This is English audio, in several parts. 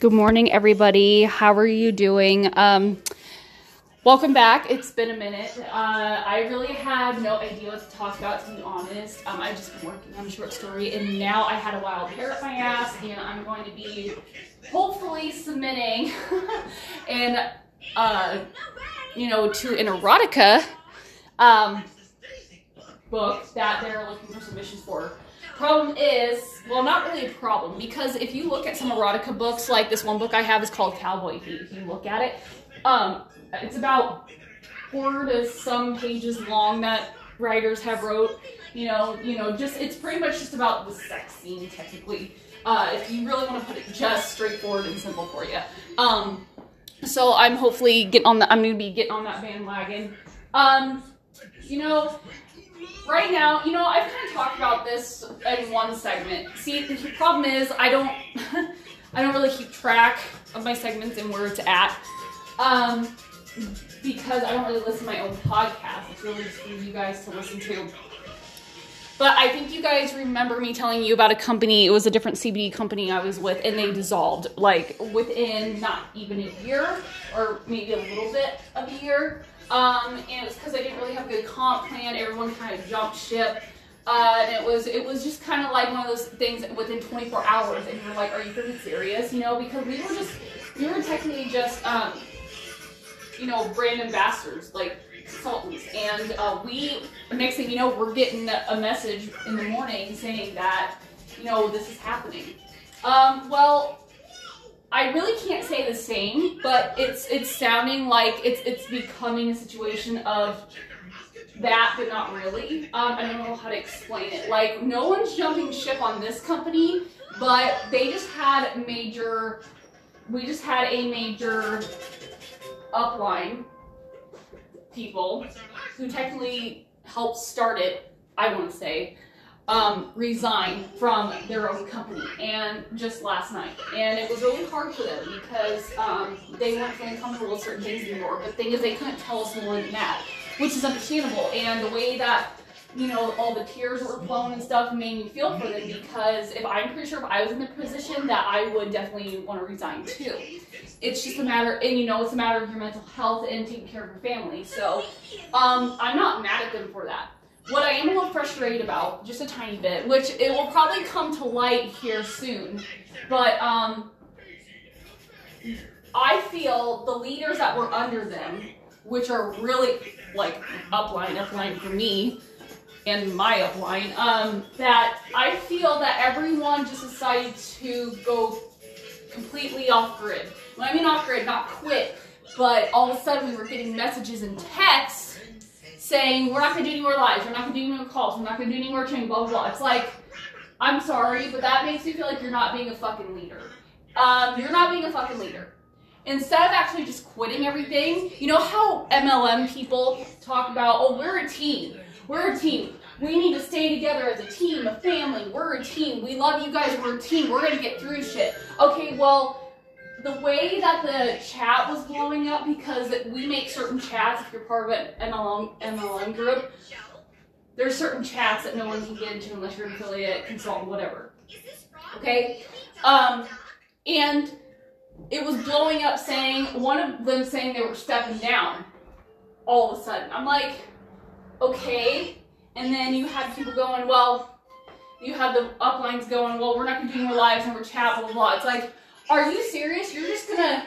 Good morning, everybody. How are you doing? Um, welcome back. It's been a minute. Uh, I really had no idea what to talk about, to be honest. Um, I've just been working on a short story, and now I had a wild hair up my ass, and I'm going to be hopefully submitting and uh, you know, to an erotica um, book that they're looking for submissions for. Problem is, well, not really a problem because if you look at some erotica books, like this one book I have is called Cowboy. If you look at it, um, it's about four to some pages long that writers have wrote. You know, you know, just it's pretty much just about the sex scene technically. Uh, if you really want to put it just straightforward and simple for you. Um, so I'm hopefully getting on the. I'm gonna be getting on that bandwagon. Um, you know, right now, you know, I've kind of talked about this in one segment. See, the problem is I don't, I don't really keep track of my segments and where it's at, um, because I don't really listen to my own podcast. It's really just for you guys to listen to. But I think you guys remember me telling you about a company. It was a different CBD company I was with, and they dissolved like within not even a year, or maybe a little bit of a year. Um, and it was because I didn't really have a good comp plan. Everyone kind of jumped ship. Uh, and it was it was just kind of like one of those things within 24 hours, and you're like, are you freaking serious? You know, because we were just we were technically just um, you know brand ambassadors, like consultants, and uh, we next thing you know, we're getting a message in the morning saying that you know this is happening. Um, well, I really can't say the same, but it's it's sounding like it's it's becoming a situation of that, but not really. Um, I don't know how to explain it. Like no one's jumping ship on this company, but they just had major. We just had a major upline people who technically helped start it. I want to say um, resign from their own company and just last night. And it was really hard for them because um, they weren't feeling comfortable with certain things anymore. But the thing is, they couldn't tell us more than that, which is understandable. And the way that you know, all the tears were flowing and stuff made me feel for them because if I'm pretty sure if I was in the position that I would definitely want to resign too. It's just a matter, and you know, it's a matter of your mental health and taking care of your family. So, um, I'm not mad at them for that. What I am a little frustrated about, just a tiny bit, which it will probably come to light here soon, but um, I feel the leaders that were under them, which are really like upline, upline for me, and my upline, um, that I feel that everyone just decided to go completely off grid. When I mean off grid, not quit, but all of a sudden we were getting messages and texts saying we're not gonna do any more lives, we're not gonna do any more calls, we're not gonna do any more training, blah blah blah. It's like, I'm sorry, but that makes me feel like you're not being a fucking leader. Um, you're not being a fucking leader. Instead of actually just quitting everything, you know how MLM people talk about, oh, we're a team. We're a team. We need to stay together as a team, a family. We're a team. We love you guys. We're a team. We're gonna get through shit. Okay, well, the way that the chat was blowing up because we make certain chats if you're part of an MLM, MLM group. There's certain chats that no one can get into unless you're an affiliate, consultant, whatever. Okay? Um, and it was blowing up saying, one of them saying they were stepping down all of a sudden. I'm like, okay. And then you had people going, well, you had the uplines going, well, we're not going to do more lives and we're chat, blah, blah, blah. It's like, are you serious? You're just gonna.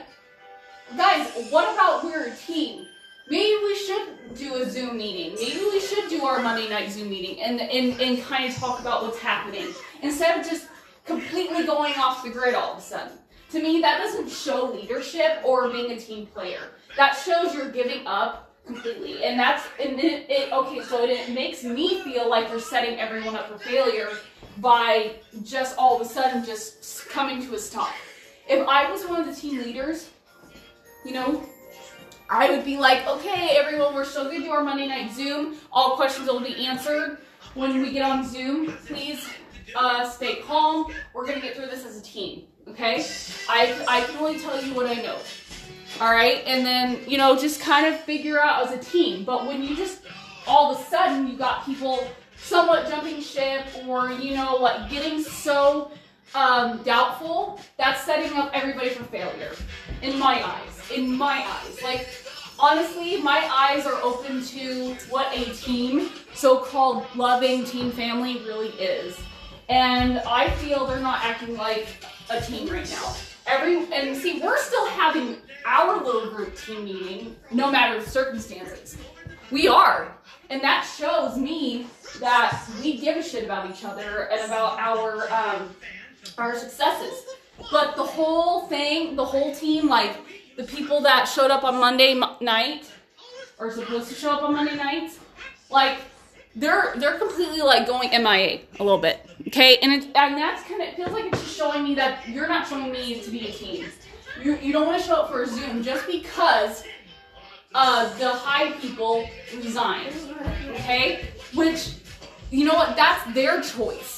Guys, what about we're a team? Maybe we should do a Zoom meeting. Maybe we should do our Monday night Zoom meeting and, and, and kind of talk about what's happening instead of just completely going off the grid all of a sudden. To me, that doesn't show leadership or being a team player. That shows you're giving up completely. And that's, and it, it okay, so it, it makes me feel like you're setting everyone up for failure by just all of a sudden just coming to a stop. If I was one of the team leaders, you know, I would be like, okay, everyone, we're still going to do our Monday night Zoom. All questions will be answered when we get on Zoom. Please uh, stay calm. We're going to get through this as a team, okay? I, I can only tell you what I know, all right? And then, you know, just kind of figure out as a team. But when you just, all of a sudden, you got people somewhat jumping ship or, you know, like getting so um, doubtful, that's setting up everybody for failure. In my eyes. In my eyes. Like, honestly, my eyes are open to what a team, so-called loving team family really is. And I feel they're not acting like a team right now. Every and see, we're still having our little group team meeting, no matter the circumstances. We are. And that shows me that we give a shit about each other and about our um, our successes. But the whole thing, the whole team, like the people that showed up on Monday night, are supposed to show up on Monday nights, like they're they're completely like going MIA a little bit, okay? And it, and that's kind of feels like it's just showing me that you're not showing me to be a team. You you don't want to show up for a Zoom just because uh, the high people resigned, okay? Which you know what? That's their choice.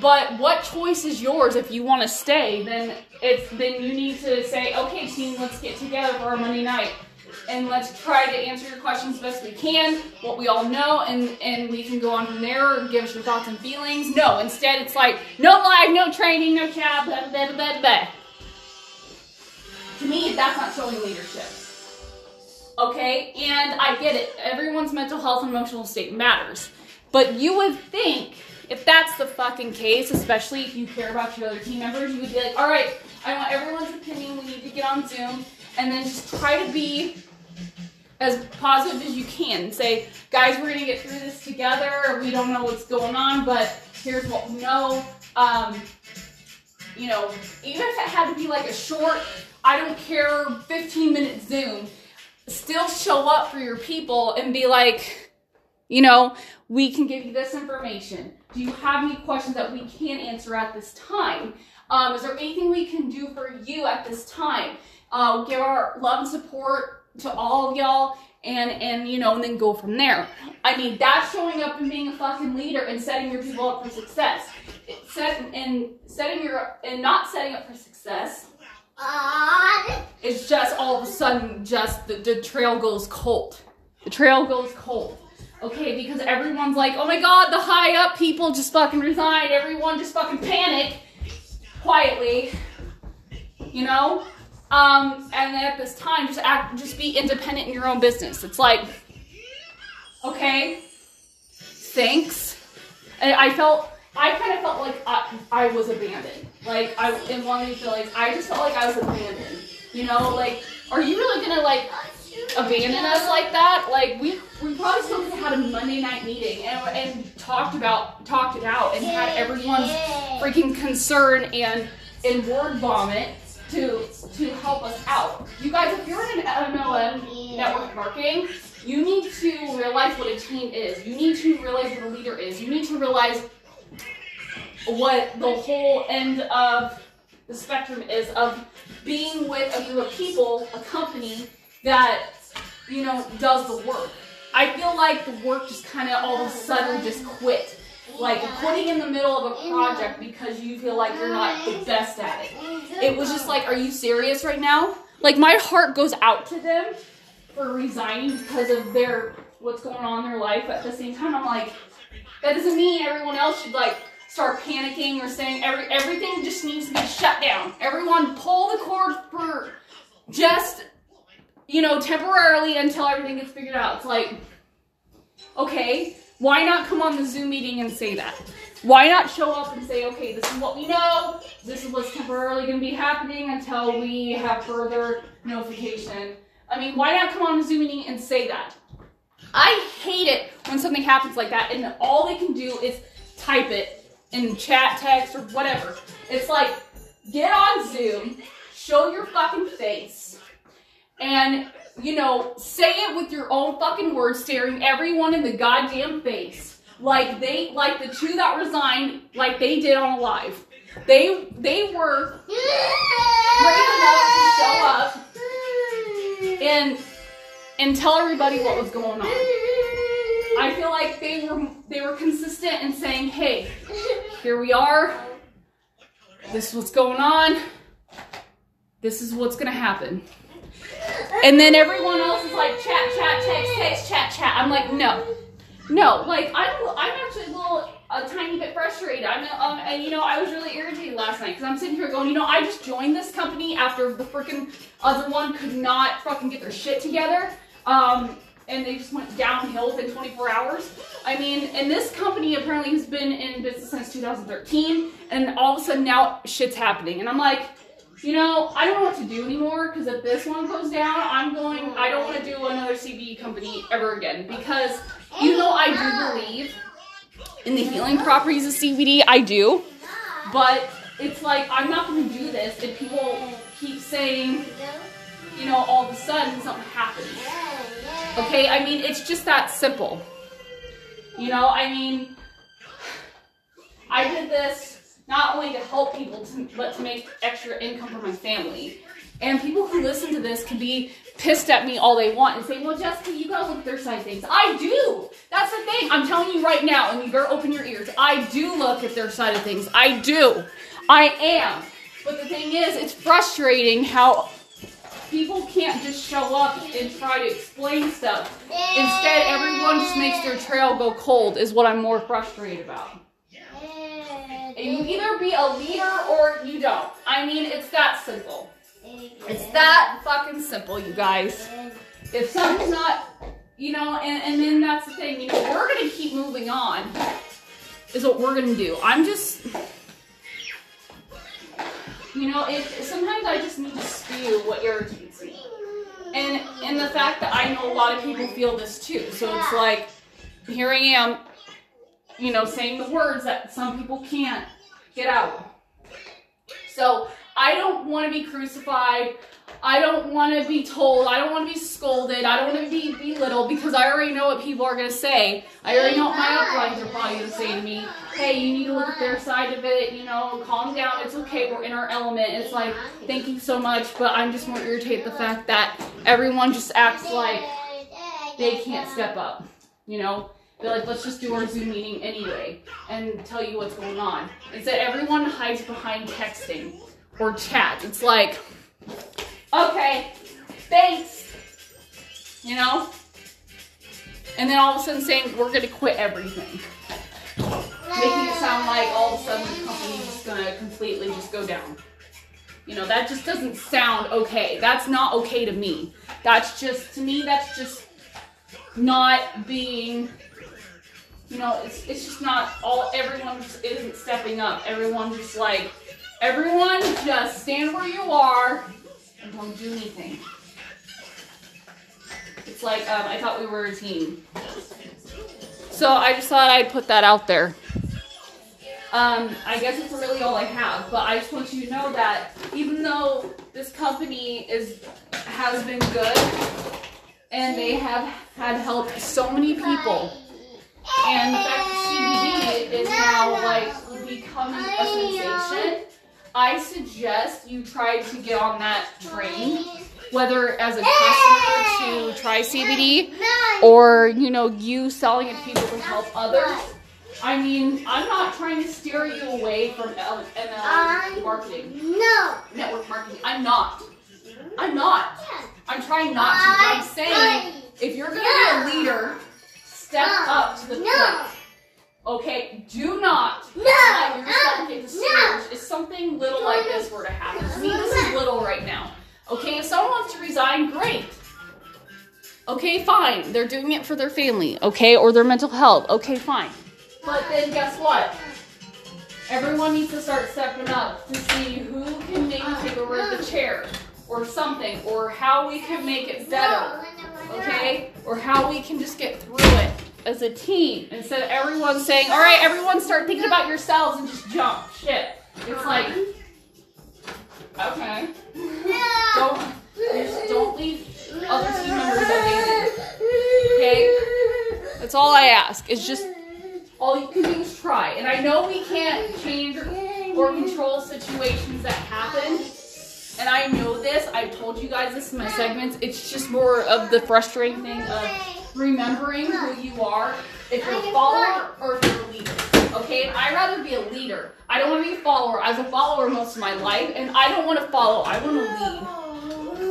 But what choice is yours if you want to stay? Then it's then you need to say, okay, team, let's get together for our Monday night and let's try to answer your questions best we can, what we all know, and, and we can go on from there, give us your thoughts and feelings. No, instead it's like, no live, no training, no chat, blah, blah, blah, blah. To me, that's not showing leadership. Okay, and I get it. Everyone's mental health and emotional state matters. But you would think, if that's the fucking case, especially if you care about your other team members, you would be like, all right, I want everyone's opinion. We need to get on Zoom and then just try to be as positive as you can. Say, guys, we're gonna get through this together. We don't know what's going on, but here's what we know. Um, you know, even if it had to be like a short, I don't care, 15 minute Zoom, still show up for your people and be like, you know, we can give you this information. Do you have any questions that we can answer at this time? Um, is there anything we can do for you at this time? Uh, give our love and support to all of y'all and and you know and then go from there i mean that's showing up and being a fucking leader and setting your people up for success set and setting your and not setting up for success it's just all of a sudden just the, the trail goes cold the trail goes cold okay because everyone's like oh my god the high up people just fucking resigned everyone just fucking panic quietly you know um, and at this time, just act, just be independent in your own business. It's like, okay, thanks. And I felt, I kind of felt like I, I was abandoned. Like I, in one of these feelings, I just felt like I was abandoned. You know, like, are you really gonna like abandon us like that? Like we, we probably still could have had a Monday night meeting and, and talked about, talked it out, and had everyone's freaking concern and and word vomit to to help us out. You guys, if you're in an MLM network marketing, you need to realize what a team is. You need to realize what a leader is. You need to realize what the whole end of the spectrum is of being with a group of people, a company that you know does the work. I feel like the work just kind of all of a sudden just quit like putting in the middle of a project because you feel like you're not the best at it. It was just like, are you serious right now? Like my heart goes out to them for resigning because of their what's going on in their life. But At the same time, I'm like, that doesn't mean everyone else should like start panicking or saying every everything just needs to be shut down. Everyone pull the cord for just you know temporarily until everything gets figured out. It's like okay, why not come on the Zoom meeting and say that? Why not show up and say, okay, this is what we know, this is what's temporarily going to be happening until we have further notification. I mean, why not come on the Zoom meeting and say that? I hate it when something happens like that and all they can do is type it in chat, text, or whatever. It's like, get on Zoom, show your fucking face, and you know, say it with your own fucking words, staring everyone in the goddamn face. Like they, like the two that resigned, like they did on live. They, they were brave enough to show up and and tell everybody what was going on. I feel like they were they were consistent in saying, "Hey, here we are. This is what's going on. This is what's gonna happen." And then everyone else is like chat, chat, text, text, chat, chat. I'm like, no, no. Like I'm, I'm actually a little, a tiny bit frustrated. I'm, um, and you know, I was really irritated last night because I'm sitting here going, you know, I just joined this company after the freaking other one could not fucking get their shit together. Um, and they just went downhill within 24 hours. I mean, and this company apparently has been in business since 2013, and all of a sudden now shit's happening. And I'm like, you know, I don't know what to do anymore because if this one goes down, I'm going, oh, I don't want to do another CBD company ever again because oh, you know I do believe in the healing properties of CBD, I do, but it's like I'm not going to do this if people keep saying, you know, all of a sudden something happens. Okay, I mean, it's just that simple. You know, I mean, I did this not only to help people, to, but to make extra income for my family. And people who listen to this can be pissed at me all they want and say, well, Jessica, you gotta look at their side of things. I do. That's the thing. I'm telling you right now, and you better open your ears. I do look at their side of things. I do. I am. But the thing is, it's frustrating how people can't just show up and try to explain stuff. Instead, everyone just makes their trail go cold, is what I'm more frustrated about. You either be a leader or you don't. I mean, it's that simple. It's that fucking simple, you guys. If something's not, you know, and, and then that's the thing, you know, we're gonna keep moving on, is what we're gonna do. I'm just, you know, it, sometimes I just need to spew what irritates me. And, and the fact that I know a lot of people feel this too. So it's like, here I am, you know, saying the words that some people can't get out. So I don't want to be crucified. I don't want to be told. I don't want to be scolded. I don't want to be belittled because I already know what people are going to say. I already know what my uplines are probably going to say to me. Hey, you need to look at their side of it. You know, calm down. It's okay. We're in our element. It's like, thank you so much, but I'm just more irritated the fact that everyone just acts like they can't step up. You know, they're like, let's just do our Zoom meeting anyway and tell you what's going on. Instead, everyone hides behind texting or chat. It's like, okay, thanks, you know? And then all of a sudden saying, we're gonna quit everything. Making it sound like all of a sudden the company's just gonna completely just go down. You know, that just doesn't sound okay. That's not okay to me. That's just, to me, that's just not being, you know, it's, it's just not all, everyone just isn't stepping up. Everyone just like, everyone just stand where you are and don't do anything. It's like, um, I thought we were a team. So I just thought I'd put that out there. Um, I guess it's really all I have, but I just want you to know that even though this company is has been good and they have had helped so many people, and the fact that CBD is now like becoming a sensation, I suggest you try to get on that train, whether as a customer to try CBD or you know you selling it to people to help others. I mean, I'm not trying to steer you away from MLM marketing, No. network marketing. I'm not. I'm not. I'm trying not to. I'm saying if you're going to be a leader, step up to the No. plate. Okay, do not No. let yourself uh, No. get discouraged if something little like this were to happen. To me, this is little right now. Okay, if someone wants to resign, great. Okay, fine. They're doing it for their family, okay, or their mental health. Okay, fine. But then guess what? Everyone needs to start stepping up to see who can maybe uh, take over the chair or something, or how we can make it better okay? Or how we can just get through it as a team instead of everyone saying, all right, everyone start thinking about yourselves and just jump. Shit. It's like, okay, don't, just don't leave other team members abandoned. Okay? That's all I ask. Is just all you can do is try. And I know we can't change or, or control situations that happen. And I know this. I've told you guys this in my segments. It's just more of the frustrating thing of remembering who you are. If you're a follower or if you're a leader. Okay? I'd rather be a leader. I don't want to be a follower. I was a follower most of my life, and I don't want to follow. I want to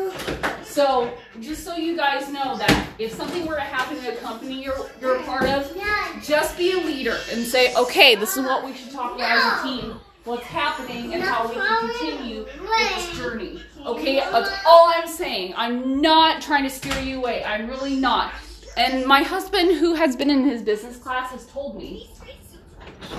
lead. So just so you guys know that if something were to happen in a company you're, you're a part of, just be a leader and say, okay, this is what we should talk about as a team, what's happening and how we can continue with this journey. Okay, that's all I'm saying. I'm not trying to steer you away. I'm really not. And my husband, who has been in his business class, has told me.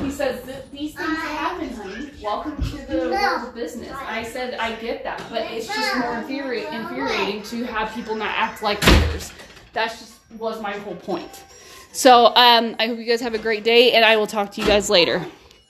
He says that these things happen, honey. Welcome to the world of business. I said I get that, but it's just more infuri- infuriating to have people not act like leaders. That just was my whole point. So um, I hope you guys have a great day, and I will talk to you guys later.